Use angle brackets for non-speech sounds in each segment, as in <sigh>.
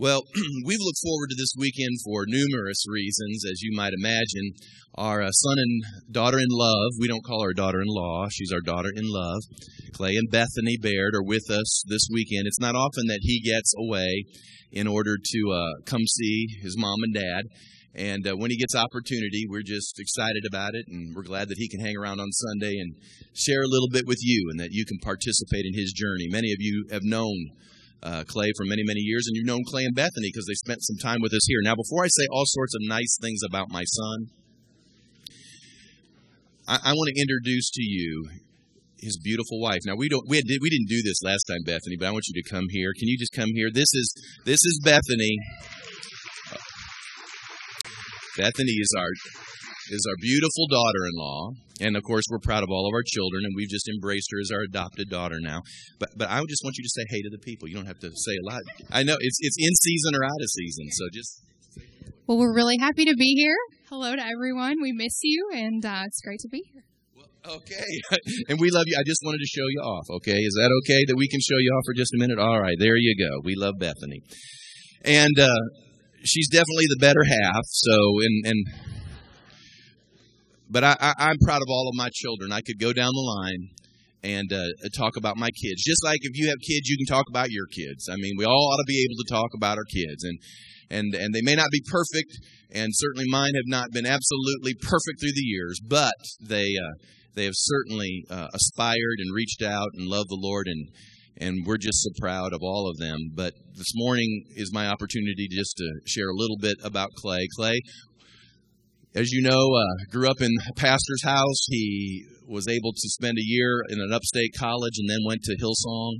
Well, <clears throat> we've looked forward to this weekend for numerous reasons, as you might imagine. Our uh, son and daughter in love, we don't call her daughter in law, she's our daughter in love. Clay and Bethany Baird are with us this weekend. It's not often that he gets away in order to uh, come see his mom and dad. And uh, when he gets opportunity, we're just excited about it, and we're glad that he can hang around on Sunday and share a little bit with you, and that you can participate in his journey. Many of you have known uh, Clay for many, many years, and you've known Clay and Bethany because they spent some time with us here. Now, before I say all sorts of nice things about my son, I, I want to introduce to you his beautiful wife. Now, we don't we, had, we didn't do this last time, Bethany, but I want you to come here. Can you just come here? This is this is Bethany. Bethany is our is our beautiful daughter-in-law, and of course we're proud of all of our children, and we've just embraced her as our adopted daughter now. But but I just want you to say hey to the people. You don't have to say a lot. I know it's it's in season or out of season, so just. Well, we're really happy to be here. Hello to everyone. We miss you, and uh, it's great to be here. Okay, <laughs> and we love you. I just wanted to show you off. Okay, is that okay that we can show you off for just a minute? All right, there you go. We love Bethany, and uh, she's definitely the better half. So, and and but I, I, I'm proud of all of my children. I could go down the line and uh, talk about my kids. Just like if you have kids, you can talk about your kids. I mean, we all ought to be able to talk about our kids, and and and they may not be perfect, and certainly mine have not been absolutely perfect through the years, but they uh, they have certainly uh, aspired and reached out and loved the Lord, and and we're just so proud of all of them. But this morning is my opportunity just to share a little bit about Clay. Clay as you know, uh, grew up in a pastor's house. He was able to spend a year in an upstate college and then went to Hillsong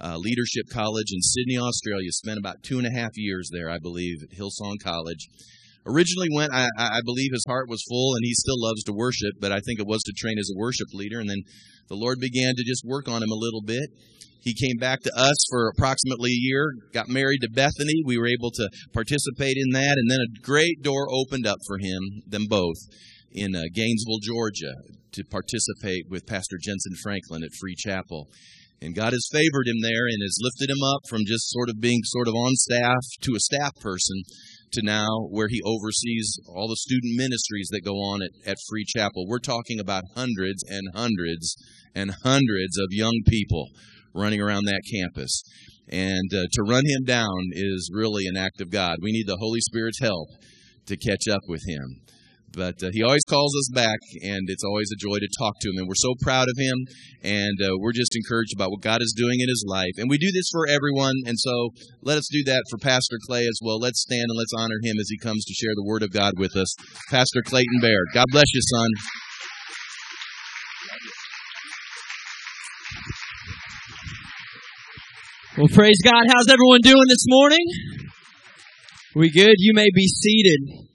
uh, Leadership College in Sydney, Australia. Spent about two and a half years there, I believe, at Hillsong College. Originally went, I, I believe his heart was full and he still loves to worship, but I think it was to train as a worship leader. And then the Lord began to just work on him a little bit. He came back to us for approximately a year, got married to Bethany. We were able to participate in that, and then a great door opened up for him, them both, in uh, Gainesville, Georgia, to participate with Pastor Jentezen Franklin at Free Chapel. And God has favored him there and has lifted him up from just sort of being sort of on staff to a staff person to now where he oversees all the student ministries that go on at, at Free Chapel. We're talking about hundreds and hundreds and hundreds of young people running around that campus. And uh, to run him down is really an act of God. We need the Holy Spirit's help to catch up with him. But uh, he always calls us back, and it's always a joy to talk to him. And we're so proud of him, and uh, we're just encouraged about what God is doing in his life. And we do this for everyone, and so let us do that for Pastor Clay as well. Let's stand and let's honor him as he comes to share the Word of God with us. Pastor Clayton Baird. God bless you, son. Well, praise God. How's everyone doing this morning? We good? You may be seated.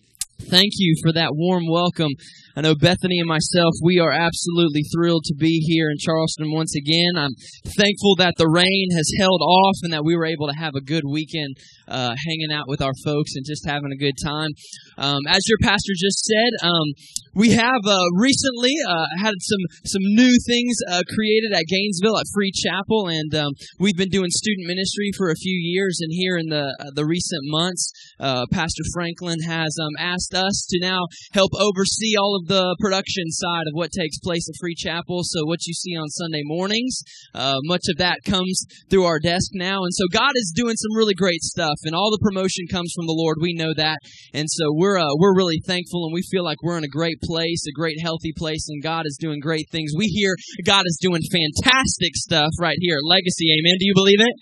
Thank you for that warm welcome. I know Bethany and myself, we are absolutely thrilled to be here in Charleston once again. I'm thankful that the rain has held off and that we were able to have a good weekend uh, hanging out with our folks and just having a good time. Um, as your pastor just said, um, we have uh, recently uh, had some some new things uh, created at Gainesville at Free Chapel, and um, we've been doing student ministry for a few years. And here in the uh, the recent months, uh, Pastor Franklin has um, asked us to now help oversee all the production side of what takes place at Free Chapel. So what you see on Sunday mornings, uh, much of that comes through our desk now, and so God is doing some really great stuff, and all the promotion comes from the Lord. We know that, and so we're we're really thankful, and we feel like we're in a great place, a great healthy place, and God is doing great things. We hear God is doing fantastic stuff right here Legacy. Amen. Do you believe it?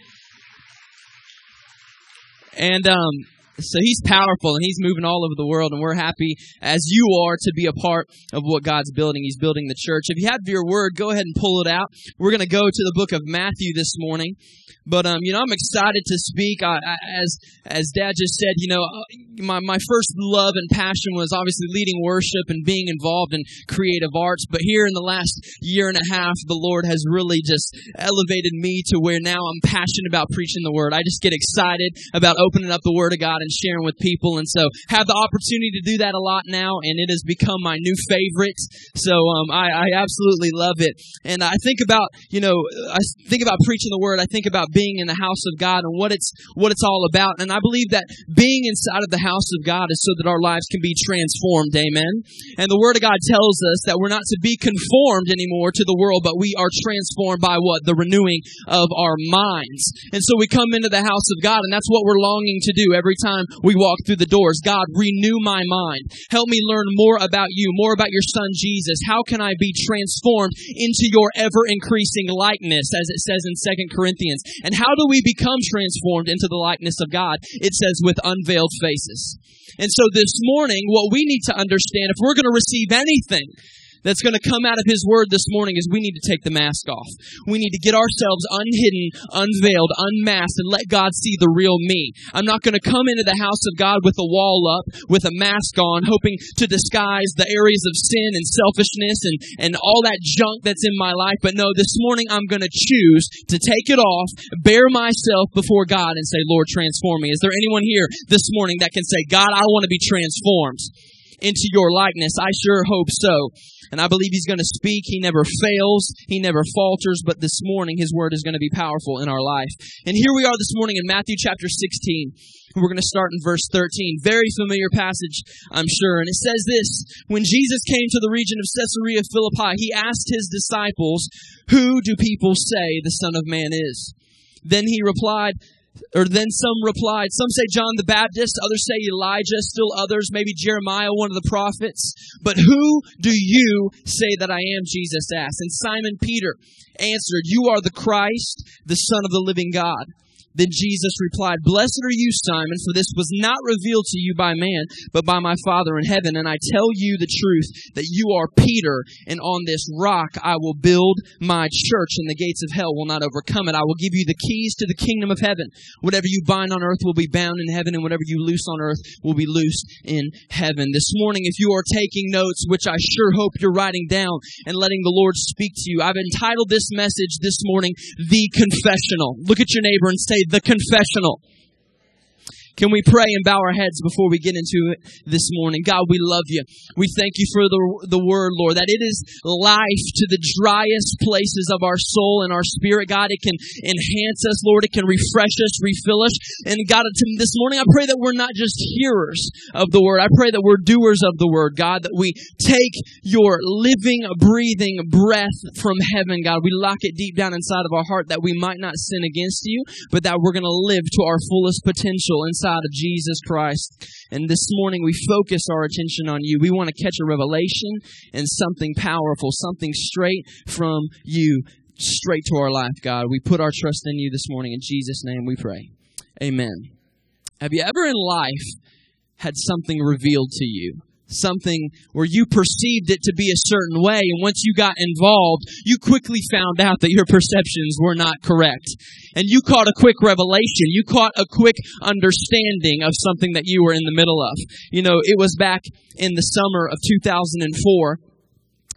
And um, so he's powerful and he's moving all over the world, and we're happy as you are to be a part of what God's building. He's building the church. If you have your word, go ahead and pull it out. We're going to go to the book of Matthew this morning. But um, you know, I'm excited to speak. I, I, as as Dad just said, you know, my, my first love and passion was obviously leading worship and being involved in creative arts. But here in the last year and a half, the Lord has really just elevated me to where now I'm passionate about preaching the word. I just get excited about opening up the word of God and sharing with people. And so have the opportunity to do that a lot now. And it has become my new favorite. So, um, I, I absolutely love it. And I think about, you know, I think about preaching the word. I think about being in the house of God and what it's, what it's all about. And I believe that being inside of the house of God is so that our lives can be transformed. Amen. And the word of God tells us that we're not to be conformed anymore to the world, but we are transformed by what? The renewing of our minds. And so we come into the house of God and that's what we're longing to do every time we walk through the doors. God, renew my mind. Help me learn more about you, more about your son Jesus. How can I be transformed into your ever increasing likeness, as it says in Second Corinthians? And how do we become transformed into the likeness of God? It says with unveiled faces. And so this morning, what we need to understand, if we're going to receive anything, that's going to come out of His Word this morning is we need to take the mask off. We need to get ourselves unhidden, unveiled, unmasked, and let God see the real me. I'm not going to come into the house of God with a wall up, with a mask on, hoping to disguise the areas of sin and selfishness and, and all that junk that's in my life. But no, this morning I'm going to choose to take it off, bare myself before God and say, Lord, transform me. Is there anyone here this morning that can say, God, I want to be transformed? Into your likeness. I sure hope so. And I believe he's going to speak. He never fails. He never falters. But this morning, his word is going to be powerful in our life. And here we are this morning in Matthew chapter 16. We're going to start in verse 13. Very familiar passage, I'm sure. And it says this When Jesus came to the region of Caesarea Philippi, he asked his disciples, Who do people say the Son of Man is? Then he replied, or then some replied, some say John the Baptist, others say Elijah, still others, maybe Jeremiah, one of the prophets. But who do you say that I am? Jesus asked. And Simon Peter answered, You are the Christ, the Son of the living God. Then Jesus replied, Blessed are you, Simon, for this was not revealed to you by man, but by my Father in heaven. And I tell you the truth that you are Peter, and on this rock I will build my church, and the gates of hell will not overcome it. I will give you the keys to the kingdom of heaven. Whatever you bind on earth will be bound in heaven, and whatever you loose on earth will be loosed in heaven. This morning, if you are taking notes, which I sure hope you're writing down and letting the Lord speak to you, I've entitled this message this morning, The Confessional. Look at your neighbor and say, the confessional. Can we pray and bow our heads before we get into it this morning? God, we love you. We thank you for the, the word, Lord, that it is life to the driest places of our soul and our spirit. God, it can enhance us, Lord. It can refresh us, refill us. And God, this morning, I pray that we're not just hearers of the word. I pray that we're doers of the word, God, that we take your living, breathing breath from heaven, God. We lock it deep down inside of our heart that we might not sin against you, but that we're going to live to our fullest potential inside of Jesus Christ. And this morning we focus our attention on you. We want to catch a revelation and something powerful, something straight from you, straight to our life, God. We put our trust in you this morning. In Jesus' name we pray. Amen. Have you ever in life had something revealed to you? Something where you perceived it to be a certain way, and once you got involved, you quickly found out that your perceptions were not correct. And you caught a quick revelation. You caught a quick understanding of something that you were in the middle of. You know, it was back in the summer of 2004.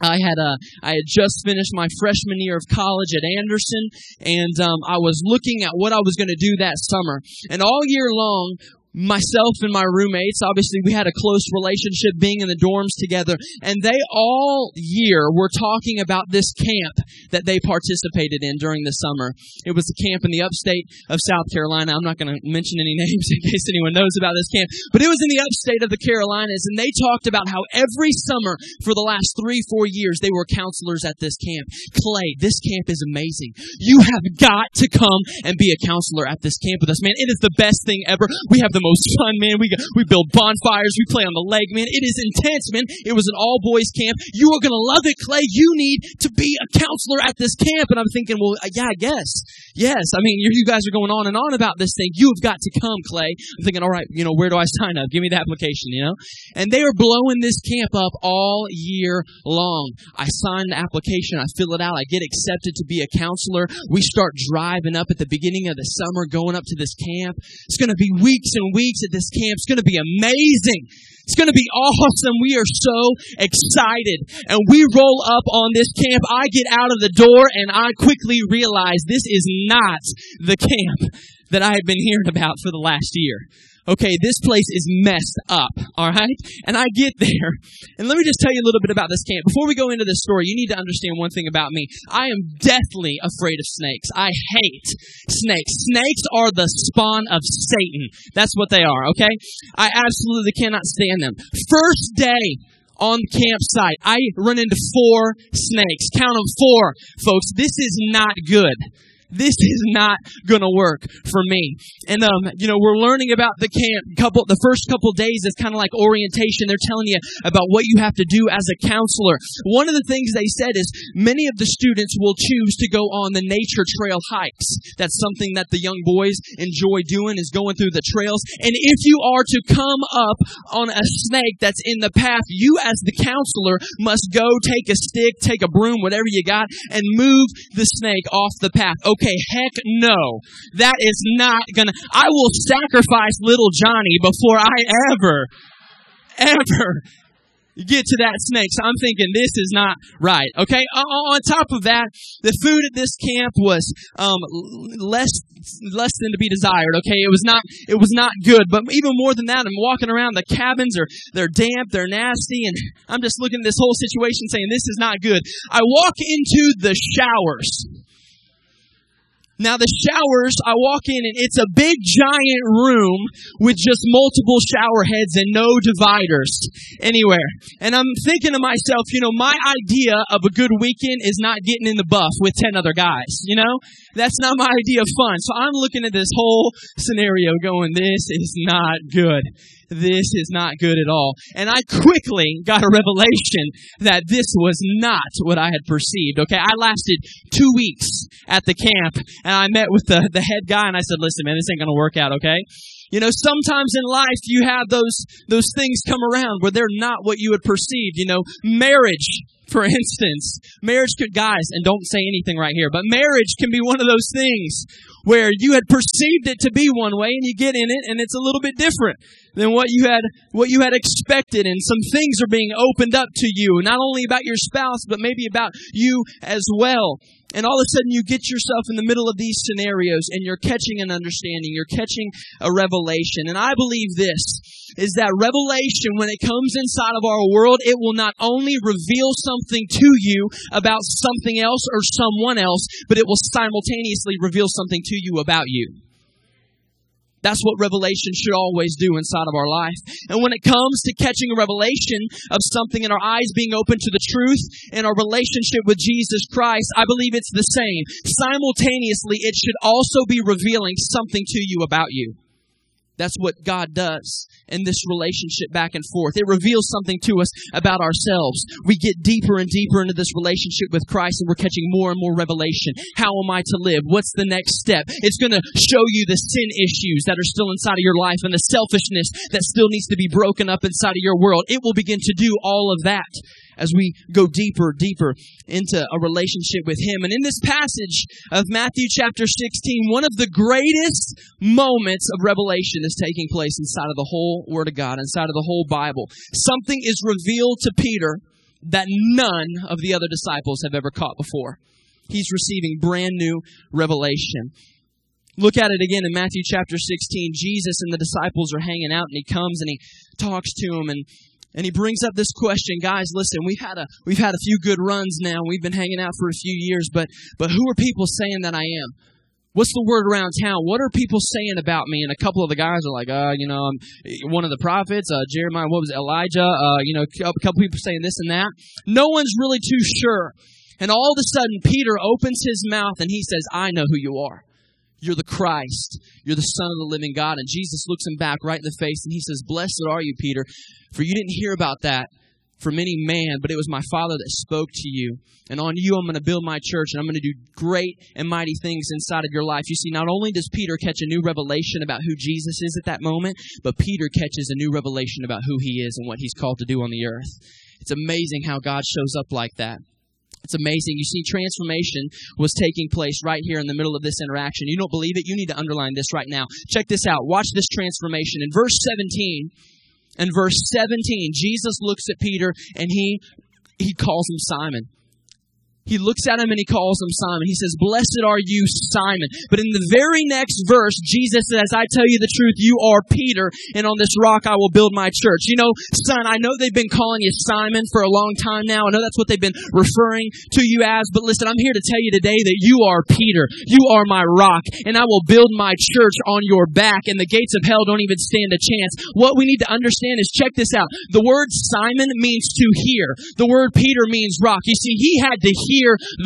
I had uh, I had just finished my freshman year of college at Anderson, and um, I was looking at what I was going to do that summer. And all year long, myself and my roommates, obviously we had a close relationship being in the dorms together, and they all year were talking about this camp that they participated in during the summer. It was a camp in the upstate of South Carolina. I'm not going to mention any <laughs> names in case anyone knows about this camp, but it was in the upstate of the Carolinas, and they talked about how every summer for the last three, four years they were counselors at this camp. Clay, this camp is amazing. You have got to come and be a counselor at this camp with us, man. It is the best thing ever. We have the the most fun, man. We we build bonfires. We play on the lake, man. It is intense, man. It was an all boys camp. You are gonna love it, Clay. You need to be a counselor at this camp. And I'm thinking, well, uh, yeah, I guess. Yes. I mean, you guys are going on and on about this thing. You have got to come, Clay. I'm thinking, all right, you know, where do I sign up? Give me the application, you know? And they are blowing this camp up all year long. I sign the application. I fill it out. I get accepted to be a counselor. We start driving up at the beginning of the summer, going up to this camp. It's going to be weeks and weeks at this camp. It's going to be amazing. It's going to be awesome. We are so excited. And we roll up on this camp. I get out of the door and I quickly realize this is not the camp that I have been hearing about for the last year okay, this place is messed up, all right? And I get there, and let me just tell you a little bit about this camp. Before we go into this story, you need to understand one thing about me. I am deathly afraid of snakes. I hate snakes. Snakes are the spawn of Satan. That's what they are, okay? I absolutely cannot stand them. First day, on the campsite, I run into four snakes. Count them four, folks. This is not good this <laughs> is not going to work for me. And, um, you know, we're learning about the camp couple, the first couple days is kind of like orientation. They're telling you about what you have to do as a counselor. One of the things they said is many of the students will choose to go on the nature trail hikes. That's something that the young boys enjoy doing is going through the trails. And if you are to come up on a snake that's in the path, you as the counselor must go take a stick, take a broom, whatever you got, and move the snake off the path. Okay Okay, heck no. That is not gonna, I will sacrifice little Johnny before I ever, ever get to that snake. So I'm thinking this is not right. Okay. On top of that, the food at this camp was um, less less than to be desired. Okay. It was not it was not good. But even more than that, I'm walking around the cabins are they're damp, they're nasty, and I'm just looking at this whole situation saying this is not good. I walk into the showers. Now the showers, I walk in and it's a big giant room with just multiple shower heads and no dividers anywhere. And I'm thinking to myself, you know, my idea of a good weekend is not getting in the buff with 10 other guys, you know? That's not my idea of fun. So I'm looking at this whole scenario going, this is not good this is not good at all. And I quickly got a revelation that this was not what I had perceived. Okay, I lasted two weeks at the camp and I met with the, the head guy and I said, listen, man, this ain't gonna work out, okay? You know, sometimes in life you have those, those things come around where they're not what you had perceived. You know, marriage, for <laughs> instance. Marriage could, guys, and don't say anything right here, but marriage can be one of those things where you had perceived it to be one way and you get in it and it's a little bit different than what you had what you had expected and some things are being opened up to you not only about your spouse but maybe about you as well. And all of a sudden you get yourself in the middle of these scenarios and you're catching an understanding. You're catching a revelation. And i believe this is that revelation when it comes inside of our world it will not only reveal something to you about something else or someone else but it will simultaneously reveal something to you about you that's what revelation should always do inside of our life. And when it comes to catching a revelation of something and our eyes being open to the truth and our relationship with Jesus Christ, I believe it's the same. Simultaneously, it should also be revealing something to you about you. That's what God does in this relationship back and forth. It reveals something to us about ourselves. We get deeper and deeper into this relationship with Christ and we're catching more and more revelation. How am I to live? What's the next step? It's going to show you the sin issues that are still inside of your life and the selfishness that still needs to be broken up inside of your world. It will begin to do all of that as we go deeper, deeper into a relationship with Him. And in this passage of Matthew chapter 16, one of the greatest moments of revelation is taking place inside of the whole Word of God, inside of the whole Bible. Something is revealed to Peter that none of the other disciples have ever caught before. He's receiving brand new revelation. Look at it again in Matthew chapter 16. Jesus and the disciples are hanging out and he comes and he talks to them and and he brings up this question, guys. Listen, we've had a we've had a few good runs now. We've been hanging out for a few years, but but who are people saying that I am? What's the word around town? What are people saying about me? And a couple of the guys are like, uh, you know, I'm one of the prophets, uh, Jeremiah, what was it, Elijah, uh, you know, a couple people saying this and that. No one's really too sure. And all of a sudden, Peter opens his mouth and he says, I know who you are. You're the Christ. You're the Son of the living God. And Jesus looks him back right in the face and he says, Blessed are you, Peter, for you didn't hear about that from any man, but it was my Father that spoke to you. And on you, I'm going to build my church, and I'm going to do great and mighty things inside of your life. You see, not only does Peter catch a new revelation about who Jesus is at that moment, but Peter catches a new revelation about who he is and what he's called to do on the earth. It's amazing how God shows up like that. It's amazing. You see, transformation was taking place right here in the middle of this interaction. You don't believe it? You need to underline this right now. Check this out. Watch this transformation. In verse 17, in verse 17, Jesus looks at Peter and he, he calls him Simon. He looks at him and he calls him Simon. He says, Blessed are you, Simon. But in the very next verse, Jesus says, I tell you the truth, you are Peter, and on this rock I will build my church. You know, son, I know they've been calling you Simon for a long time now. I know that's what they've been referring to you as, but listen, I'm here to tell you today that you are Peter. You are my rock, and I will build my church on your back, and the gates of hell don't even stand a chance. What we need to understand is check this out. The word Simon means to hear. The word Peter means rock. You see, he had to hear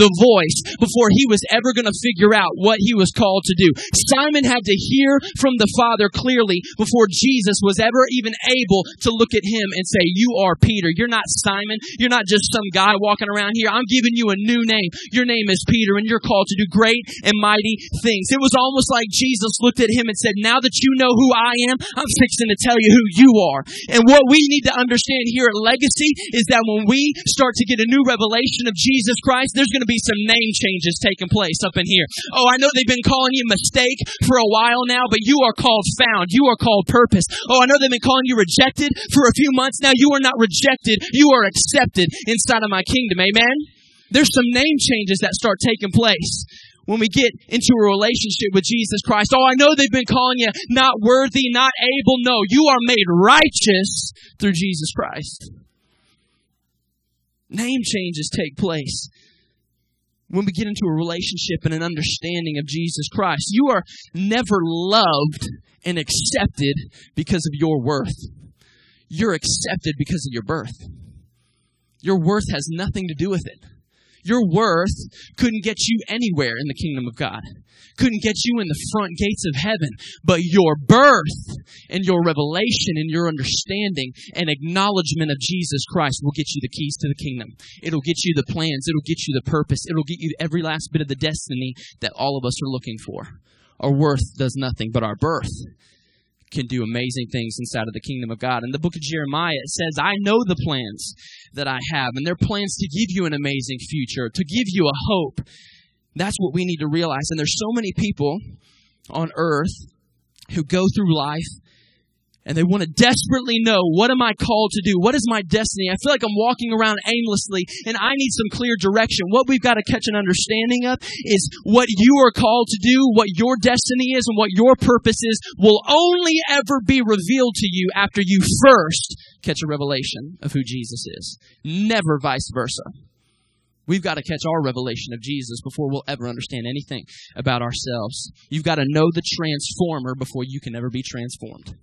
the voice before he was ever going to figure out what he was called to do. Simon had to hear from the Father clearly before Jesus was ever even able to look at him and say, You are Peter. You're not Simon. You're not just some guy walking around here. I'm giving you a new name. Your name is Peter, and you're called to do great and mighty things. It was almost like Jesus looked at him and said, Now that you know who I am, I'm fixing to tell you who you are. And what we need to understand here at Legacy is that when we start to get a new revelation of Jesus Christ, there's going to be some name changes taking place up in here. Oh, I know they've been calling you mistake for a while now, but you are called found. You are called purpose. Oh, I know they've been calling you rejected for a few months now. You are not rejected. You are accepted inside of my kingdom. Amen? There's some name changes that start taking place when we get into a relationship with Jesus Christ. Oh, I know they've been calling you not worthy, not able. No, you are made righteous through Jesus Christ. Name changes take place when we get into a relationship and an understanding of Jesus Christ. You are never loved and accepted because of your worth. You're accepted because of your birth. Your worth has nothing to do with it. Your worth couldn't get you anywhere in the kingdom of God. Couldn't get you in the front gates of heaven. But your birth and your revelation and your understanding and acknowledgement of Jesus Christ will get you the keys to the kingdom. It'll get you the plans. It'll get you the purpose. It'll get you every last bit of the destiny that all of us are looking for. Our worth does nothing, but our birth can do amazing things inside of the kingdom of God. In the book of Jeremiah, says, I know the plans that I have, and they're plans to give you an amazing future, to give you a hope. That's what we need to realize. And there's so many people on earth who go through life and they want to desperately know what am I called to do? What is my destiny? I feel like I'm walking around aimlessly and I need some clear direction. What we've got to catch an understanding of is what you are called to do, what your destiny is, and what your purpose is will only ever be revealed to you after you first catch a revelation of who Jesus is. Never vice versa. We've got to catch our revelation of Jesus before we'll ever understand anything about ourselves. You've got to know the transformer before you can ever be transformed.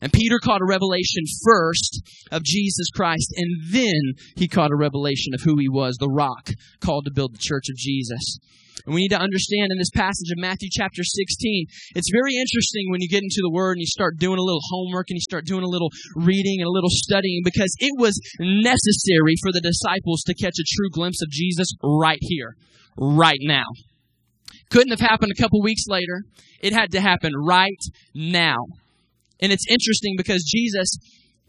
And Peter caught a revelation first of Jesus Christ, and then he caught a revelation of who he was, the rock called to build the church of Jesus. And we need to understand in this passage of Matthew chapter 16, it's very interesting when you get into the Word and you start doing a little homework and you start doing a little reading and a little studying because it was necessary for the disciples to catch a true glimpse of Jesus right here, right now. Couldn't have happened a couple weeks later. It had to happen right now. And it's interesting because Jesus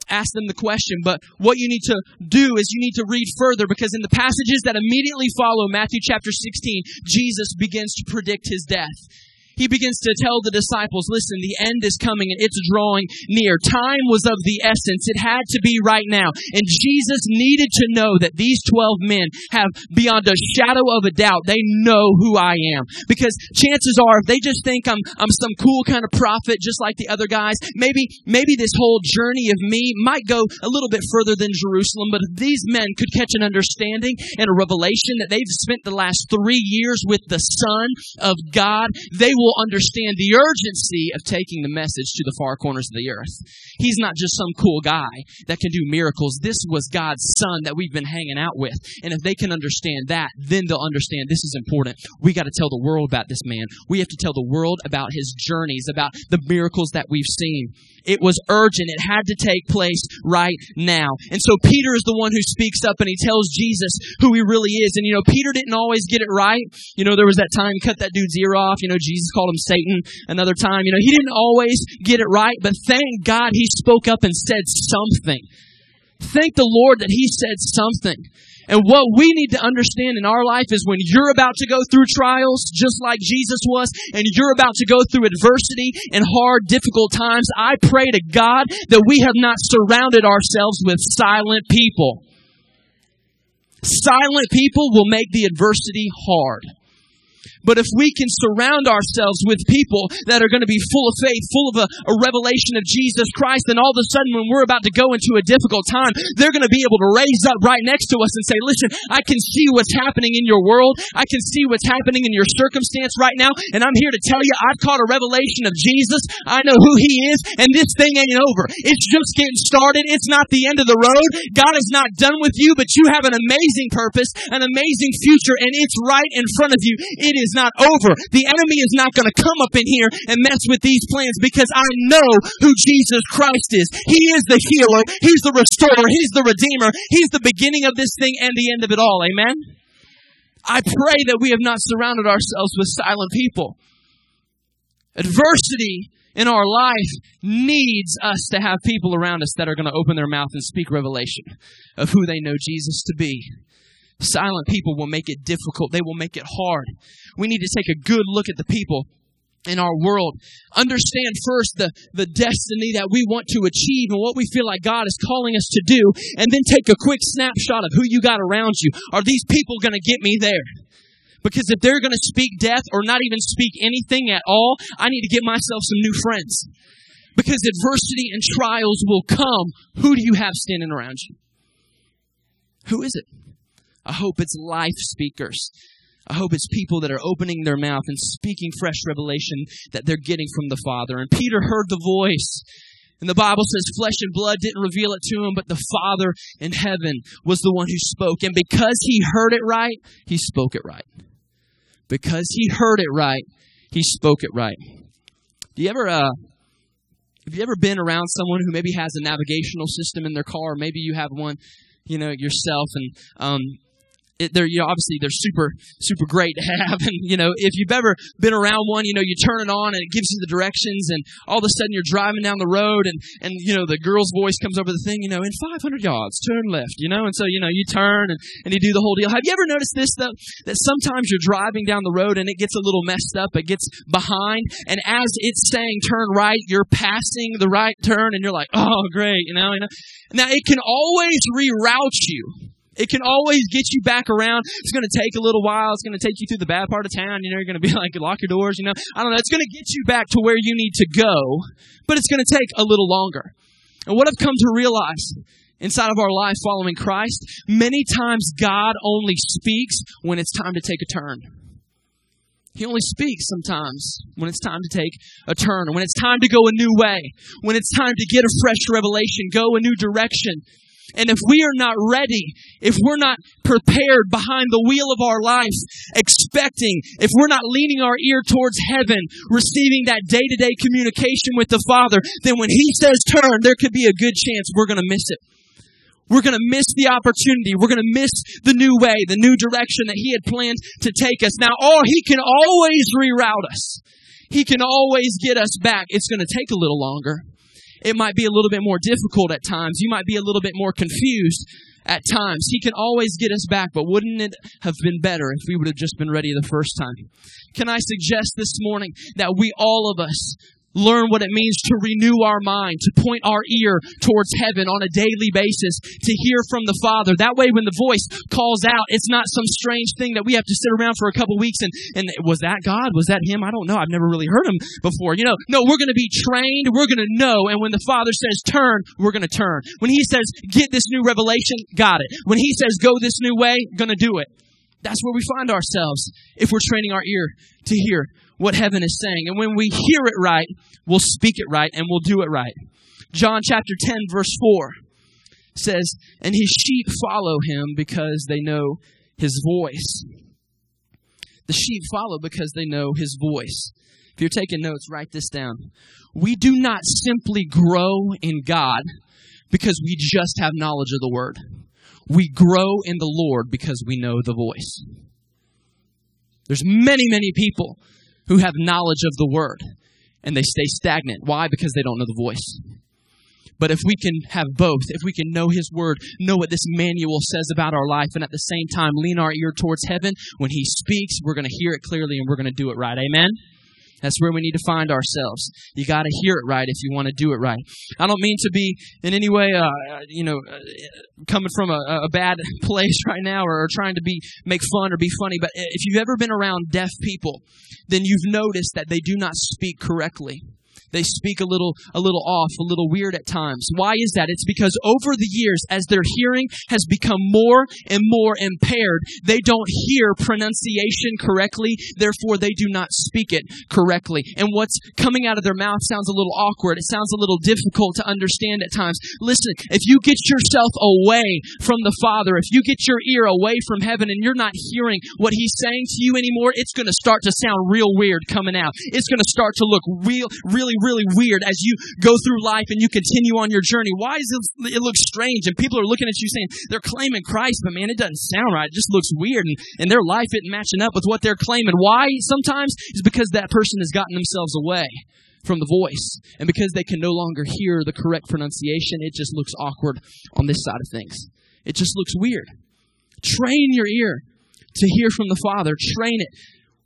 asked them the question, but what you need to do is you need to read further because in the passages that immediately follow Matthew chapter 16, Jesus begins to predict his death he begins to tell the disciples, listen, the end is coming and it's drawing near. Time was of the essence. It had to be right now. And Jesus needed to know that these 12 men have beyond a shadow of a doubt, they know who I am. Because chances are, if they just think I'm, I'm some cool kind of prophet, just like the other guys, maybe, maybe this whole journey of me might go a little bit further than Jerusalem. But if these men could catch an understanding and a revelation that they've spent the last three years with the Son of God, they will will understand the urgency of taking the message to the far corners of the earth. He's not just some cool guy that can do miracles. This was God's son that we've been hanging out with. And if they can understand that, then they'll understand this is important. We got to tell the world about this man. We have to tell the world about his journeys, about the miracles that we've seen. It was urgent. It had to take place right now. And so Peter is the one who speaks up and he tells Jesus who he really is. And you know, Peter didn't always get it right. You know, there was that time cut that dude's ear off. You know, Jesus called him Satan another time. You know, he didn't always get it right, but thank God he spoke up and said something. Thank the Lord that he said something. And what we need to understand in our life is when you're about to go through trials, just like Jesus was, and you're about to go through adversity and hard, difficult times, I pray to God that we have not surrounded ourselves with silent people. Silent people will make the adversity hard. But if we can surround ourselves with people that are going to be full of faith, full of a, a, revelation of Jesus Christ, then all of a sudden when we're about to go into a difficult time, they're going to be able to raise up right next to us and say, listen, I can see what's happening in your world. I can see what's happening in your circumstance right now. And I'm here to tell you, I've caught a revelation of Jesus. I know who he is and this thing ain't over. It's just getting started. It's not the end of the road. God is not done with you, but you have an amazing purpose, an amazing future, and it's right in front of you. It is is not over. The enemy is not going to come up in here and mess with these plans because I know who Jesus Christ is. He is the healer. He's the restorer. He's the redeemer. He's the beginning of this thing and the end of it all. Amen. I pray that we have not surrounded ourselves with silent people. Adversity in our life needs us to have people around us that are going to open their mouth and speak revelation of who they know Jesus to be. Silent people will make it difficult. They will make it hard. We need to take a good look at the people in our world. Understand first the, the destiny that we want to achieve and what we feel like God is calling us to do, and then take a quick snapshot of who you got around you. Are these people going to get me there? Because if they're going to speak death or not even speak anything at all, I need to get myself some new friends. Because adversity and trials will come. Who do you have standing around you? Who is it? I hope it's life speakers. I hope it's people that are opening their mouth and speaking fresh revelation that they're getting from the Father. And Peter heard the voice. And the Bible says flesh and blood didn't reveal it to him, but the Father in heaven was the one who spoke. And because he heard it right, he spoke it right. Because he heard it right, he spoke it right. Do you ever, uh, have you ever been around someone who maybe has a navigational system in their car? Maybe you have one, you know, yourself, and um, it, they're you know obviously they're super super great to have. <laughs> And you know if you've ever been around one you know you turn it on and it gives you the directions and all of a sudden you're driving down the road and and you know the girl's voice comes over the thing you know in 500 yards turn left you know? And so you know you turn and, and you do the whole deal. Have you ever noticed this though? That sometimes you're driving down the road and it gets a little messed up it gets behind and as it's saying turn right you're passing the right turn and you're like oh great you know, you know? now it can always reroute you it can always get you back around. It's going to take a little while. It's going to take you through the bad part of town. You know, you're going to be <laughs> like, lock your doors, you know. I don't know. It's going to get you back to where you need to go, but it's going to take a little longer. And what I've come to realize inside of our life following Christ, many times God only speaks when it's time to take a turn. He only speaks sometimes when it's time to take a turn, when it's time to go a new way, when it's time to get a fresh revelation, go a new direction. And if we are not ready, if we're not prepared behind the wheel of our life, expecting, if we're not leaning our ear towards heaven, receiving that day to day communication with the Father, then when He says turn, there could be a good chance we're going to miss it. We're going to miss the opportunity. We're going to miss the new way, the new direction that He had planned to take us. Now, oh, He can always reroute us. He can always get us back. It's going to take a little longer it might be a little bit more difficult at times. You might be a little bit more confused at times. He can always get us back, but wouldn't it have been better if we would have just been ready the first time? Can I suggest this morning that we all of us learn what it means to renew our mind, to point our ear towards heaven on a daily basis, to hear from the Father. That way, when the voice calls out, it's not some strange thing that we have to sit around for a couple weeks and, and was that God? Was that Him? I don't know. I've never really heard Him before. You know, no, we're going to be trained. We're going to know. And when the Father says turn, we're going to turn. When He says get this new revelation, got it. When He says go this new way, going to do it. That's where we find ourselves if we're training our ear to hear what heaven is saying. And when we hear it right, we'll speak it right and we'll do it right. John chapter 10, verse 4 says, And his sheep follow him because they know his voice. The sheep follow because they know his voice. If you're taking notes, write this down. We do not simply grow in God because we just have knowledge of the word. We grow in the Lord because we know the voice. There's many, many people who have knowledge of the word and they stay stagnant. Why? Because they don't know the voice. But if we can have both, if we can know His Word, know what this manual says about our life, and at the same time lean our ear towards heaven, when He speaks, we're going to hear it clearly and we're going to do it right. Amen? That's where we need to find ourselves. You got to hear it right if you want to do it right. I don't mean to be in any way, uh, you know, uh, coming from a, a, bad <laughs> place right now or, or trying to be make fun or be funny. But if you've ever been around deaf people, then you've noticed that they do not speak correctly they speak a little a little off, a little weird at times. Why is that? It's because over the years as their hearing has become more and more impaired, they don't hear pronunciation correctly, therefore they do not speak it correctly. And what's coming out of their mouth sounds a little awkward. It sounds a little difficult to understand at times. Listen, if you get yourself away from the Father, if you get your ear away from heaven and you're not hearing what he's saying to you anymore, it's going to start to sound real weird coming out. It's going to start to look real really really weird as you go through life and you continue on your journey. Why is it, it look strange? And people are looking at you saying they're claiming Christ, but man, it doesn't sound right. It just looks weird, and, and their life isn't matching up with what they're claiming. Why? Sometimes is because that person has gotten themselves away from the voice. And because they can no longer hear the correct pronunciation, it just looks awkward on this side of things. It just looks weird. Train your ear to hear from the Father. Train it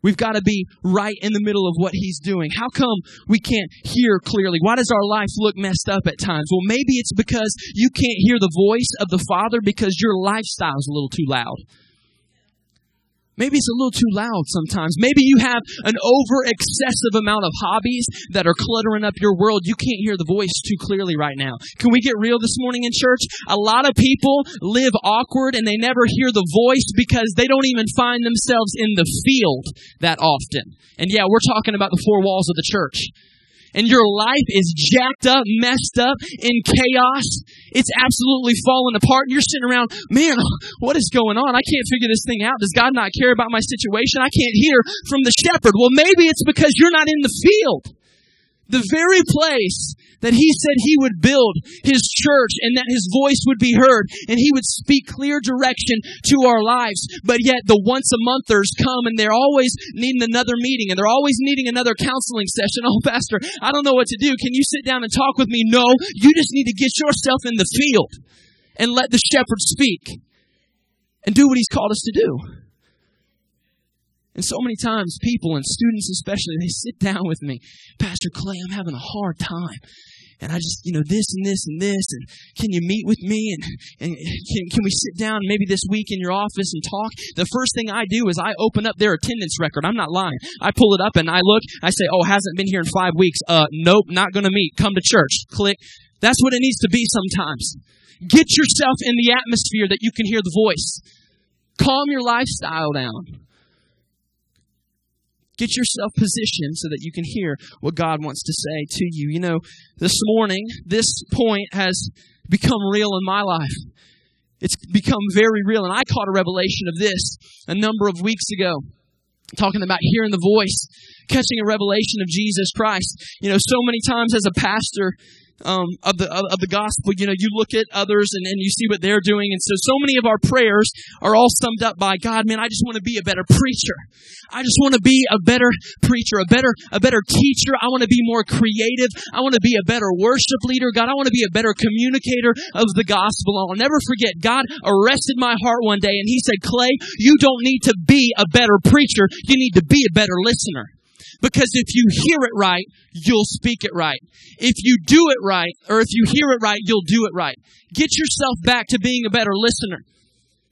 We've got to be right in the middle of what He's doing. How come we can't hear clearly? Why does our life look messed up at times? Well, maybe it's because you can't hear the voice of the Father because your lifestyle is a little too loud. Maybe it's a little too loud sometimes. Maybe you have an over excessive amount of hobbies that are cluttering up your world. You can't hear the voice too clearly right now. Can we get real this morning in church? A lot of people live awkward and they never hear the voice because they don't even find themselves in the field that often. And yeah, we're talking about the four walls of the church and your life is jacked up, messed up, in chaos. It's absolutely falling apart. And you're sitting around, man, <laughs> what is going on? I can't figure this thing out. Does God not care about my situation? I can't hear from the shepherd. Well, maybe it's because you're not in the field. The very place that he said he would build his church and that his voice would be heard and he would speak clear direction to our lives. But yet the once a monthers come and they're always needing another meeting and they're always needing another counseling session. <laughs> Oh, pastor, I don't know what to do. Can you sit down and talk with me? No, you just need to get yourself in the field and let the shepherd speak and do what he's called us to do. And so many times, people and students especially, they sit down with me, Pastor Clay, I'm having a hard time and I just, you know, this and this and this, and can you meet with me, and, and can, can we sit down maybe this week in your office and talk? The first thing I do is I open up their attendance record. I'm not lying. I pull it up and I look, I say, oh, hasn't been here in five weeks. Uh, nope, not gonna meet. Come to church. Click. That's what it needs to be sometimes. Get yourself in the atmosphere that you can hear the voice. Calm your lifestyle down. Get yourself positioned so that you can hear what God wants to say to you. You know, this morning, this point has become real in my life. It's become very real. And I caught a revelation of this a number of weeks ago, talking about hearing the voice, catching a revelation of Jesus Christ. You know, so many times as a pastor, um, of the of the gospel. You know, you look at others and, and you see what they're doing, and so so many of our prayers are all summed up by God. Man, I just want to be a better preacher. I just want to be a better preacher, a better a better teacher. I want to be more creative. I want to be a better worship leader. God, I want to be a better communicator of the gospel. I'll never forget. God arrested my heart one day, and He said, "Clay, you don't need to be a better preacher. You need to be a better listener." Because if you hear it right, you'll speak it right. If you do it right, or if you hear it right, you'll do it right. Get yourself back to being a better listener.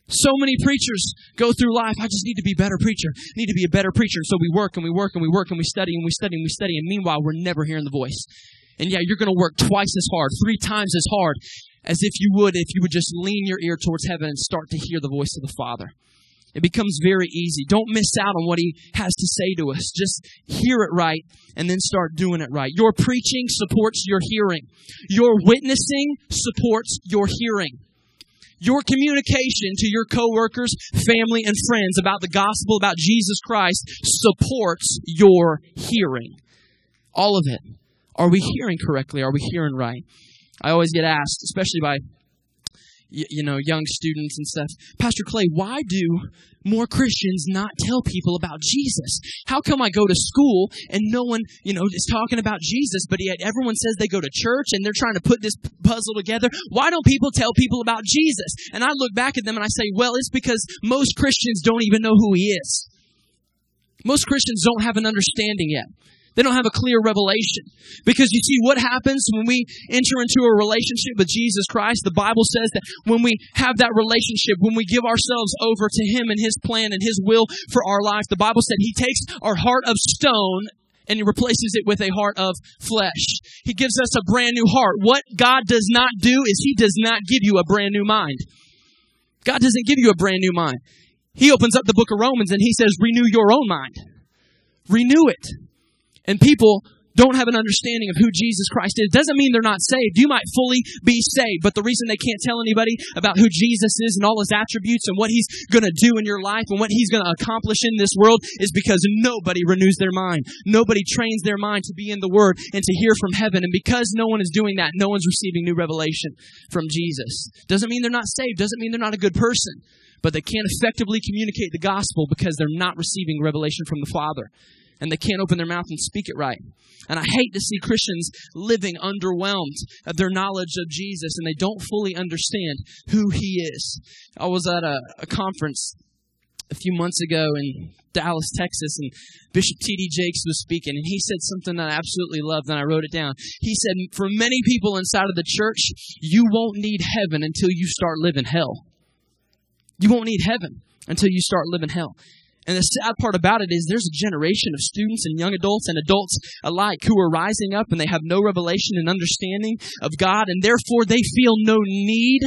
So many preachers go through life. I just need to be a better preacher. I need to be a better preacher. So we work and we work and we work and we study and we study and we study. And meanwhile, we're never hearing the voice. And yeah, you're going to work twice as hard, three times as hard as if you would if you would just lean your ear towards heaven and start to hear the voice of the Father. It becomes very easy. Don't miss out on what he has to say to us. Just hear it right and then start doing it right. Your preaching supports your hearing. Your witnessing supports your hearing. Your communication to your coworkers, family, and friends about the gospel, about Jesus Christ, supports your hearing. All of it. Are we hearing correctly? Are we hearing right? I always get asked, especially by you know, young students and stuff. Pastor Clay, why do more Christians not tell people about Jesus? How come I go to school and no one, you know, is talking about Jesus, but yet everyone says they go to church and they're trying to put this puzzle together? Why don't people tell people about Jesus? And I look back at them and I say, well, it's because most Christians don't even know who he is. Most Christians don't have an understanding yet. They don't have a clear revelation. Because you see, what happens when we enter into a relationship with Jesus Christ? The Bible says that when we have that relationship, when we give ourselves over to Him and His plan and His will for our life, the Bible said He takes our heart of stone and He replaces it with a heart of flesh. He gives us a brand new heart. What God does not do is He does not give you a brand new mind. God doesn't give you a brand new mind. He opens up the book of Romans and He says, renew your own mind. Renew it. And people don't have an understanding of who Jesus Christ is. Doesn't mean they're not saved. You might fully be saved, but the reason they can't tell anybody about who Jesus is and all his attributes and what he's going to do in your life and what he's going to accomplish in this world is because nobody renews their mind. Nobody trains their mind to be in the word and to hear from heaven. And because no one is doing that, no one's receiving new revelation from Jesus. Doesn't mean they're not saved. Doesn't mean they're not a good person. But they can't effectively communicate the gospel because they're not receiving revelation from the Father and they can't open their mouth and speak it right. And I hate to see Christians living underwhelmed of their knowledge of Jesus and they don't fully understand who he is. I was at a, a conference a few months ago in Dallas, Texas, and Bishop T.D. Jakes was speaking, and he said something that I absolutely loved, and I wrote it down. He said, For many people inside of the church, you won't need heaven until you start living hell. You won't need heaven until you start living hell. And the sad part about it is there's a generation of students and young adults and adults alike who are rising up and they have no revelation and understanding of God and therefore they feel no need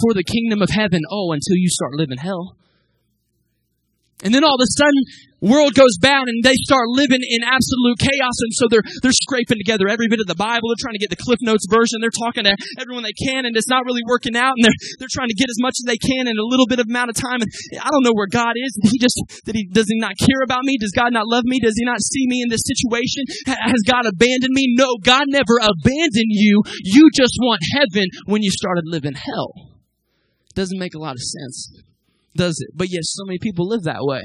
for the kingdom of heaven. Oh, until you start living hell. And then all of a sudden, world goes bad and they start living in absolute chaos. And so they're, they're scraping together every bit of the Bible. They're trying to get the Cliff Notes version. They're talking to everyone they can and it's not really working out. And they're, they're trying to get as much as they can in a little bit of amount of time. And I don't know where God is. He just, that he, does he not care about me? Does God not love me? Does he not see me in this situation? Has God abandoned me? No, God never abandoned you. You just want heaven when you started living hell. Doesn't make a lot of sense does it? But yes, so many people live that way.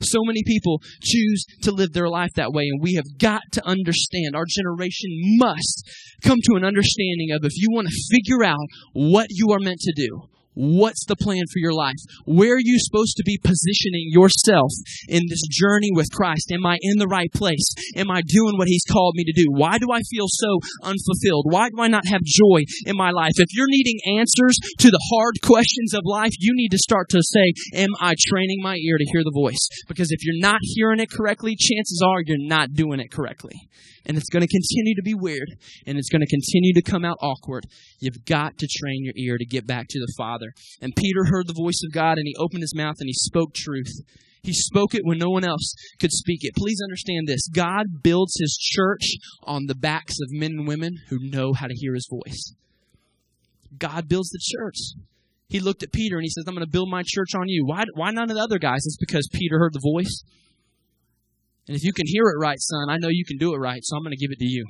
So many people choose to live their life that way, and we have got to understand. Our generation must come to an understanding of if you want to figure out what you are meant to do, What's the plan for your life? Where are you supposed to be positioning yourself in this journey with Christ? Am I in the right place? Am I doing what He's called me to do? Why do I feel so unfulfilled? Why do I not have joy in my life? If you're needing answers to the hard questions of life, you need to start to say, Am I training my ear to hear the voice? Because if you're not hearing it correctly, chances are you're not doing it correctly and it's going to continue to be weird and it's going to continue to come out awkward. You've got to train your ear to get back to the Father. And Peter heard the voice of God and he opened his mouth and he spoke truth. He spoke it when no one else could speak it. Please understand this God builds his church on the backs of men and women who know how to hear his voice. God builds the church. He looked at Peter and he says, I'm going to build my church on you. Why, why none of the other guys? It's because Peter heard the voice. And if you can hear it right, son, I know you can do it right, so I'm going to give it to you.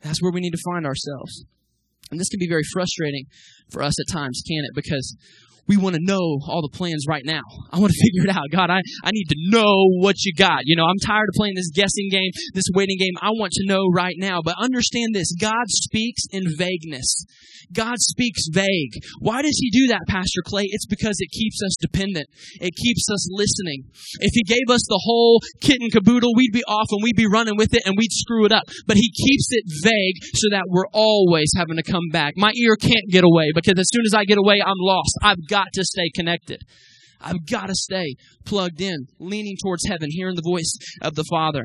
That's where we need to find ourselves. And this can be very frustrating for us at times, can it? Because we want to know all the plans right now. I want to <laughs> figure it out. God, I, I need to know what you got. You know, I'm tired of playing this guessing game, this waiting game. I want to know right now. But understand this God speaks in vagueness. God speaks vague. Why does He do that, Pastor Clay? It's because it keeps us dependent, it keeps us listening. If He gave us the whole kit and caboodle, we'd be off and we'd be running with it and we'd screw it up. But He keeps it vague so that we're always having to come back. My ear can't get away because as soon as I get away, I'm lost. I've got to stay connected. I've got to stay plugged in, leaning towards heaven, hearing the voice of the Father.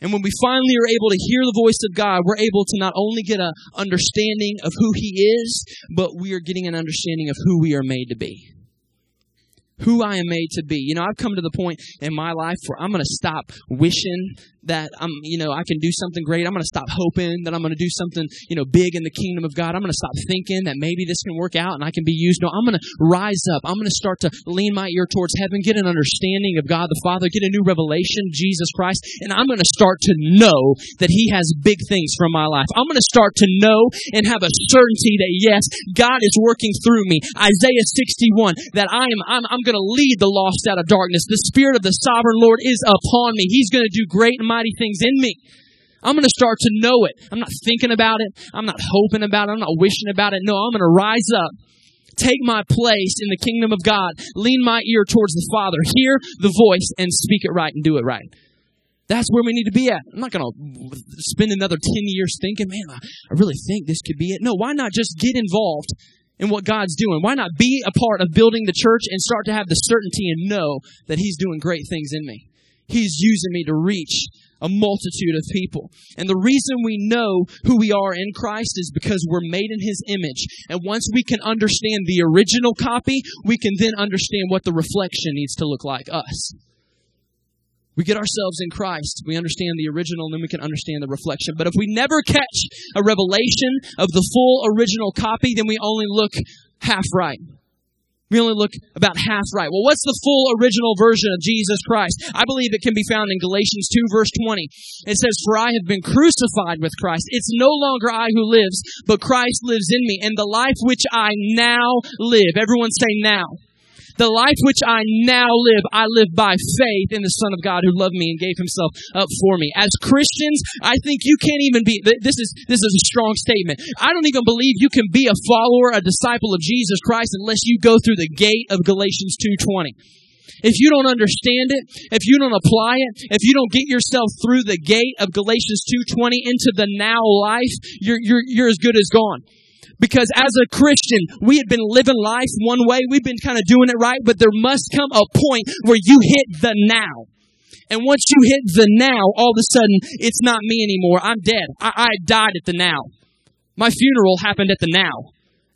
And when we finally are able to hear the voice of God, we're able to not only get an understanding of who He is, but we are getting an understanding of who we are made to be. Who I am made to be. You know, I've come to the point in my life where I'm going to stop wishing that I'm, you know, I can do something great. I'm going to stop hoping that I'm going to do something, you know, big in the kingdom of God. I'm going to stop thinking that maybe this can work out and I can be used. No, I'm going to rise up. I'm going to start to lean my ear towards heaven, get an understanding of God the Father, get a new revelation, Jesus Christ, and I'm going to start to know that He has big things for my life. I'm going to start to know and have a certainty that yes, God is working through me. Isaiah 61, that I am, I'm, I'm going to lead the lost out of darkness. The Spirit of the sovereign Lord is upon me. He's going to do great and mighty things in me. I'm going to start to know it. I'm not thinking about it. I'm not hoping about it. I'm not wishing about it. No, I'm going to rise up, take my place in the kingdom of God, lean my ear towards the Father, hear the voice, and speak it right and do it right. That's where we need to be at. I'm not going to spend another 10 years thinking, man, I really think this could be it. No, why not just get involved in what God's doing? Why not be a part of building the church and start to have the certainty and know that He's doing great things in me? He's using me to reach a multitude of people. And the reason we know who we are in Christ is because we're made in His image. And once we can understand the original copy, we can then understand what the reflection needs to look like us. We get ourselves in Christ, we understand the original, and then we can understand the reflection. But if we never catch a revelation of the full original copy, then we only look half right. We only look about half right. Well, what's the full original version of Jesus Christ? I believe it can be found in Galatians 2 verse 20. It says, For I have been crucified with Christ. It's no longer I who lives, but Christ lives in me. And the life which I now live, everyone say now. The life which I now live, I live by faith in the Son of God who loved me and gave himself up for me. As Christians, I think you can't even be, this is, this is a strong statement. I don't even believe you can be a follower, a disciple of Jesus Christ unless you go through the gate of Galatians 2.20 if you don't understand it, if you don't apply it, if you don't get yourself through the gate of Galatians 2:20 into the now life, you're you're you're as good as gone. Because as a Christian, we had been living life one way. We've been kind of doing it right, but there must come a point where you hit the now. And once you hit the now, all of a sudden, it's not me anymore. I'm dead. I, I died at the now. My funeral happened at the now.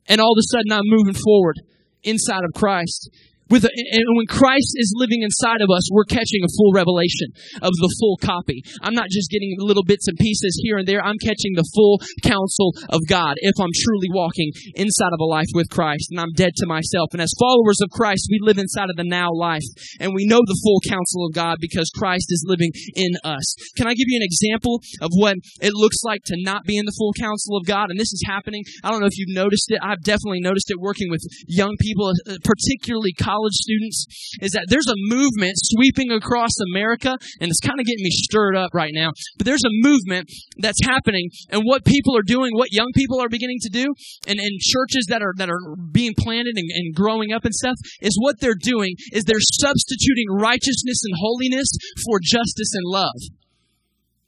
And all of a sudden, I'm moving forward inside of Christ. With and when Christ is living inside of us, we're catching a full revelation of the full copy. I'm not just getting little bits and pieces here and there. I'm catching the full counsel of God if I'm truly walking inside of a life with Christ and I'm dead to myself. And as followers of Christ, we live inside of the now life and we know the full counsel of God because Christ is living in us. Can I give you an example of what it looks like to not be in the full counsel of God? And this is happening. I don't know if you've noticed it. I've definitely noticed it working with young people, uh, particularly college college students is that there's a movement sweeping across America, and it's kind of getting me stirred up right now. But there's a movement that's happening, and what people are doing, what young people are beginning to do, and in churches that are that are being planted and, and growing up and stuff, is what they're doing is they're substituting righteousness and holiness for justice and love.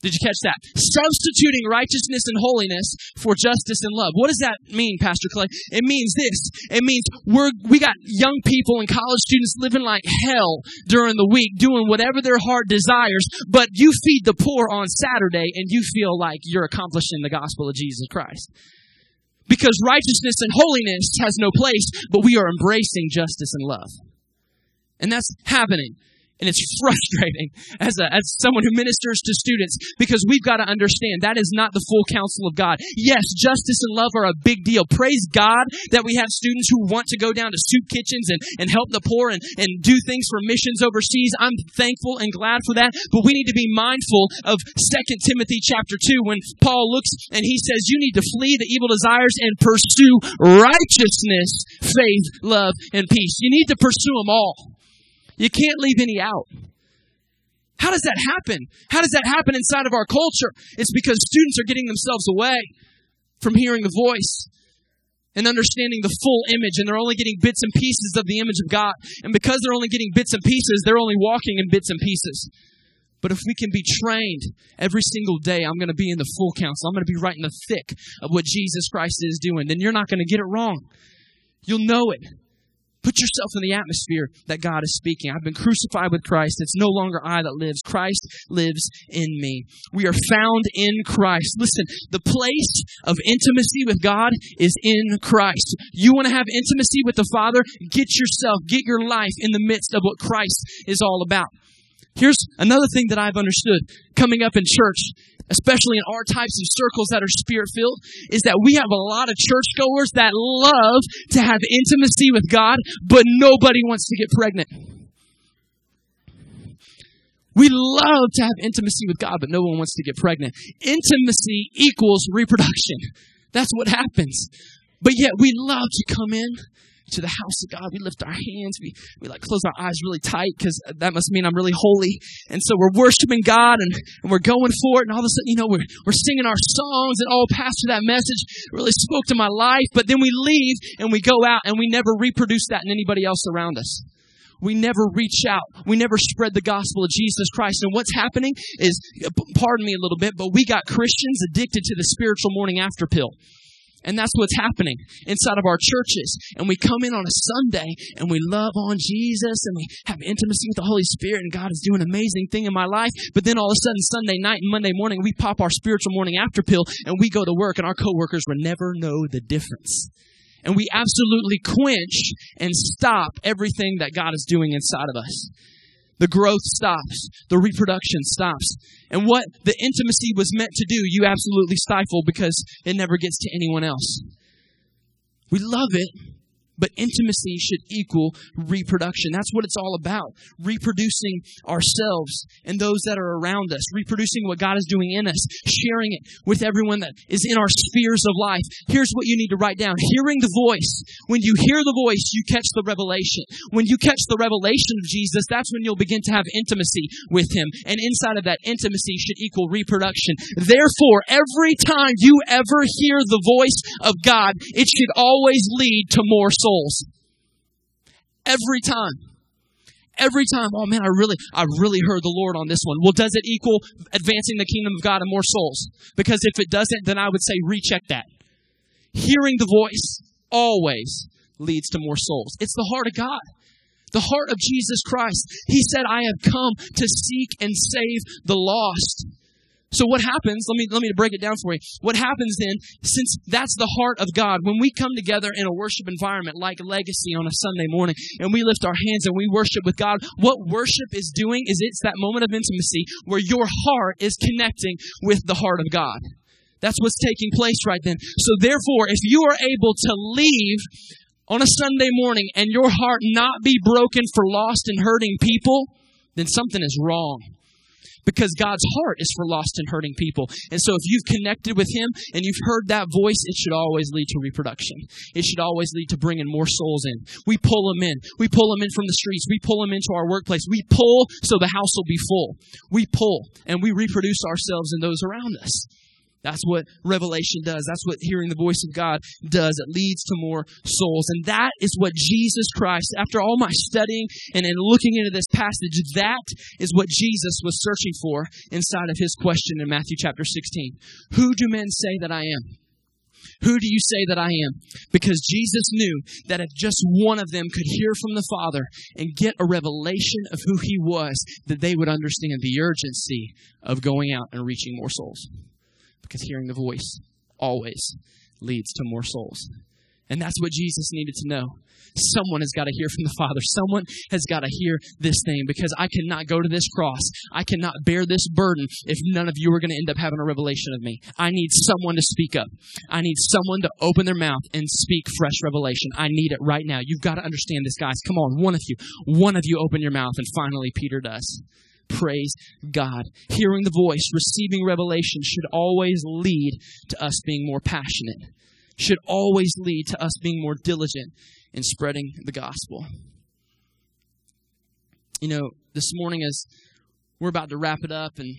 Did you catch that? Substituting righteousness and holiness for justice and love. What does that mean, Pastor Clay? It means this. It means we're, we got young people and college students living like hell during the week, doing whatever their heart desires, but you feed the poor on Saturday and you feel like you're accomplishing the gospel of Jesus Christ. Because righteousness and holiness has no place, but we are embracing justice and love. And that's happening. And it's frustrating as, a, as someone who ministers to students because we've got to understand that is not the full counsel of God. Yes, justice and love are a big deal. Praise God that we have students who want to go down to soup kitchens and, and help the poor and, and do things for missions overseas. I'm thankful and glad for that. But we need to be mindful of 2 Timothy chapter 2 when Paul looks and he says, You need to flee the evil desires and pursue righteousness, faith, love, and peace. You need to pursue them all. You can't leave any out. How does that happen? How does that happen inside of our culture? It's because students are getting themselves away from hearing the voice and understanding the full image, and they're only getting bits and pieces of the image of God. And because they're only getting bits and pieces, they're only walking in bits and pieces. But if we can be trained every single day, I'm going to be in the full counsel. I'm going to be right in the thick of what Jesus Christ is doing. Then you're not going to get it wrong. You'll know it. Put yourself in the atmosphere that God is speaking. I've been crucified with Christ. It's no longer I that lives. Christ lives in me. We are found in Christ. Listen, the place of intimacy with God is in Christ. You want to have intimacy with the Father? Get yourself, get your life in the midst of what Christ is all about. Here's another thing that I've understood coming up in church, especially in our types of circles that are spirit filled, is that we have a lot of churchgoers that love to have intimacy with God, but nobody wants to get pregnant. We love to have intimacy with God, but no one wants to get pregnant. Intimacy equals reproduction. That's what happens. But yet we love to come in to the house of God. We lift our hands. We, we like close our eyes really tight because that must mean I'm really holy. And so we're worshiping God and, and we're going for it. And all of a sudden, you know, we're, we're singing our songs and oh, pastor, that message really spoke to my life. But then we leave and we go out and we never reproduce that in anybody else around us. We never reach out. We never spread the gospel of Jesus Christ. And what's happening is, pardon me a little bit, but we got Christians addicted to the spiritual morning after pill. And that's what's happening inside of our churches. And we come in on a Sunday and we love on Jesus and we have intimacy with the Holy Spirit and God is doing an amazing thing in my life. But then all of a sudden Sunday night and Monday morning we pop our spiritual morning after pill and we go to work and our coworkers will never know the difference. And we absolutely quench and stop everything that God is doing inside of us. The growth stops. The reproduction stops. And what the intimacy was meant to do, you absolutely stifle because it never gets to anyone else. We love it, but intimacy should equal reproduction. That's what it's all about. Reproducing ourselves and those that are around us. Reproducing what God is doing in us. Sharing it with everyone that is in our spheres of life. Here's what you need to write down. Hearing the voice. When you hear the voice, you catch the revelation. When you catch the revelation of Jesus, that's when you'll begin to have intimacy with Him. And inside of that intimacy should equal reproduction. Therefore, every time you ever hear the voice of God, it should always lead to more souls. Every time. Every time, oh man, I really, I really heard the Lord on this one. Well, does it equal advancing the kingdom of God and more souls? Because if it doesn't, then I would say recheck that. Hearing the voice always leads to more souls. It's the heart of God the heart of Jesus Christ. He said, I have come to seek and save the lost. So what happens, let me, let me break it down for you. What happens then, since that's the heart of God, when we come together in a worship environment like Legacy on a Sunday morning and we lift our hands and we worship with God, what worship is doing is it's that moment of intimacy where your heart is connecting with the heart of God. That's what's taking place right then. So therefore, if you are able to leave on a Sunday morning and your heart not be broken for lost and hurting people, then something is wrong because God's heart is for lost and hurting people. And so if you've connected with Him and you've heard that voice, it should always lead to reproduction. It should always lead to bringing more souls in. We pull them in. We pull them in from the streets. We pull them into our workplace. We pull so the house will be full. We pull and we reproduce ourselves and those around us. That's what revelation does. That's what hearing the voice of God does. It leads to more souls. And that is what Jesus Christ, after all my studying and in looking into this passage, that is what Jesus was searching for inside of his question in Matthew chapter 16. Who do men say that I am? Who do you say that I am? Because Jesus knew that if just one of them could hear from the Father and get a revelation of who he was, that they would understand the urgency of going out and reaching more souls because hearing the voice always leads to more souls. And that's what Jesus needed to know. Someone has got to hear from the Father. Someone has got to hear this thing because I cannot go to this cross. I cannot bear this burden if none of you are going to end up having a revelation of me. I need someone to speak up. I need someone to open their mouth and speak fresh revelation. I need it right now. You've got to understand this, guys. Come on, one of you. One of you open your mouth. And finally, Peter does. Praise God. Hearing the voice, receiving revelation should always lead to us being more passionate, should always lead to us being more diligent in spreading the gospel. You know, this morning, as we're about to wrap it up and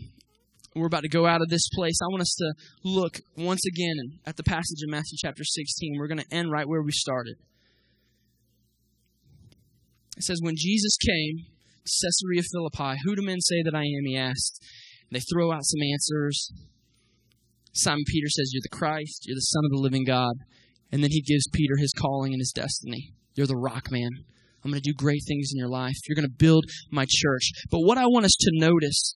we're about to go out of this place, I want us to look once again at the passage in Matthew chapter 16. We're going to end right where we started. It says, When Jesus came, Caesarea Philippi, Who do men say that I am? He asked. And they throw out some answers. Simon Peter says, You're the Christ, you're the Son of the living God. And then he gives Peter his calling and his destiny. You're the rock man. I'm going to do great things in your life. You're going to build my church. But what I want us to notice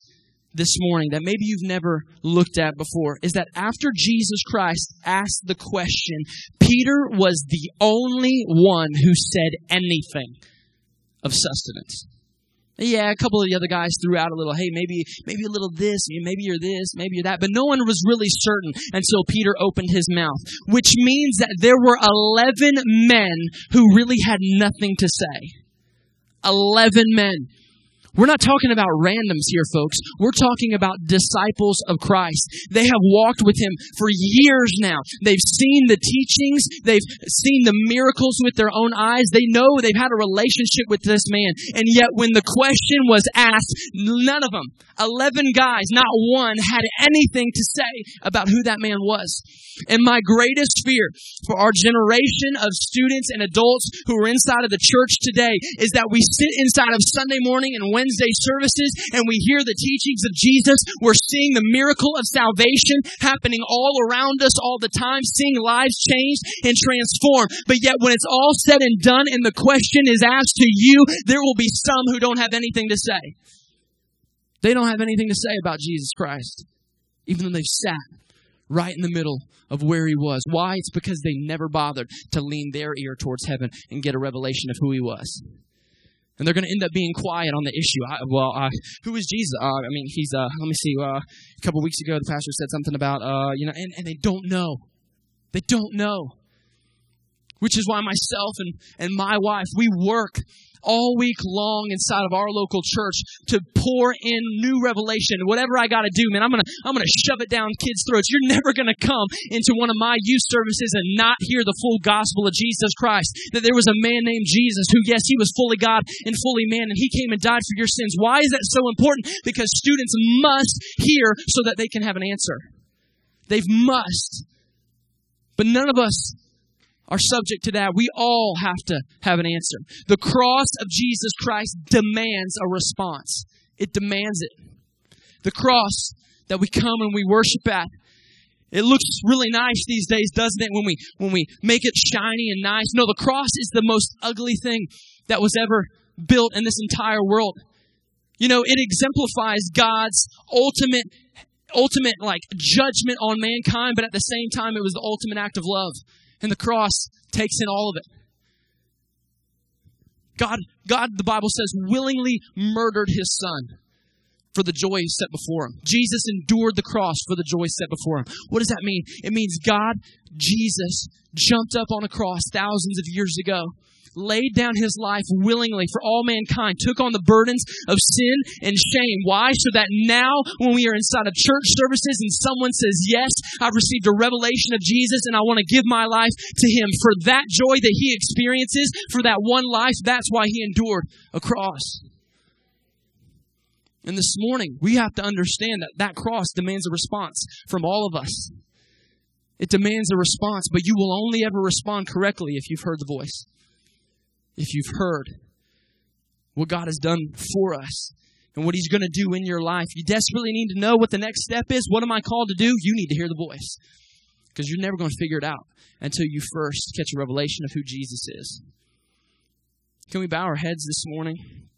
this morning that maybe you've never looked at before is that after Jesus Christ asked the question, Peter was the only one who said anything of sustenance. Yeah, a couple of the other guys threw out a little, hey, maybe, maybe a little this, maybe you're this, maybe you're that, but no one was really certain until Peter opened his mouth, which means that there were 11 men who really had nothing to say. 11 men. We're not talking about randoms here, folks. We're talking about disciples of Christ. They have walked with Him for years now. They've seen the teachings. They've seen the miracles with their own eyes. They know they've had a relationship with this man. And yet when the question was asked, none of them, 11 guys, not one, had anything to say about who that man was. And my greatest fear for our generation of students and adults who are inside of the church today is that we sit inside of Sunday morning and Wednesday services and we hear the teachings of Jesus. We're seeing the miracle of salvation happening all around us all the time, seeing lives changed and transformed. But yet when it's all said and done and the question is asked to you, there will be some who don't have anything to say. They don't have anything to say about Jesus Christ, even though they've sat right in the middle of where he was. Why? It's because they never bothered to lean their ear towards heaven and get a revelation of who he was. And they're going to end up being quiet on the issue. I, well, uh, who is Jesus? Uh, I mean, he's, uh, let me see, uh, a couple weeks ago, the pastor said something about, uh, you know, and, and they don't know. They don't know. Which is why myself and, and my wife, we work all week long inside of our local church to pour in new revelation. Whatever I got to do, man, I'm gonna I'm gonna shove it down kids' throats. You're never gonna come into one of my youth services and not hear the full gospel of Jesus Christ. That there was a man named Jesus who, yes, he was fully God and fully man, and he came and died for your sins. Why is that so important? Because students must hear so that they can have an answer. They've must. But none of us are subject to that. We all have to have an answer. The cross of Jesus Christ demands a response. It demands it. The cross that we come and we worship at, it looks really nice these days, doesn't it? When we when we make it shiny and nice. No, the cross is the most ugly thing that was ever built in this entire world. You know, it exemplifies God's ultimate ultimate like judgment on mankind, but at the same time it was the ultimate act of love. And the cross takes in all of it. God, God, the Bible says, willingly murdered his son for the joy set before him. Jesus endured the cross for the joy set before him. What does that mean? It means God, Jesus, jumped up on a cross thousands of years ago laid down his life willingly for all mankind, took on the burdens of sin and shame. Why? So that now, when we are inside of church services and someone says, Yes, I've received a revelation of Jesus and I want to give my life to him, for that joy that he experiences, for that one life, that's why he endured a cross. And this morning, we have to understand that that cross demands a response from all of us. It demands a response, but you will only ever respond correctly if you've heard the voice if you've heard what God has done for us and what He's going to do in your life. You desperately need to know what the next step is. What am I called to do? You need to hear the voice because you're never going to figure it out until you first catch a revelation of who Jesus is. Can we bow our heads this morning?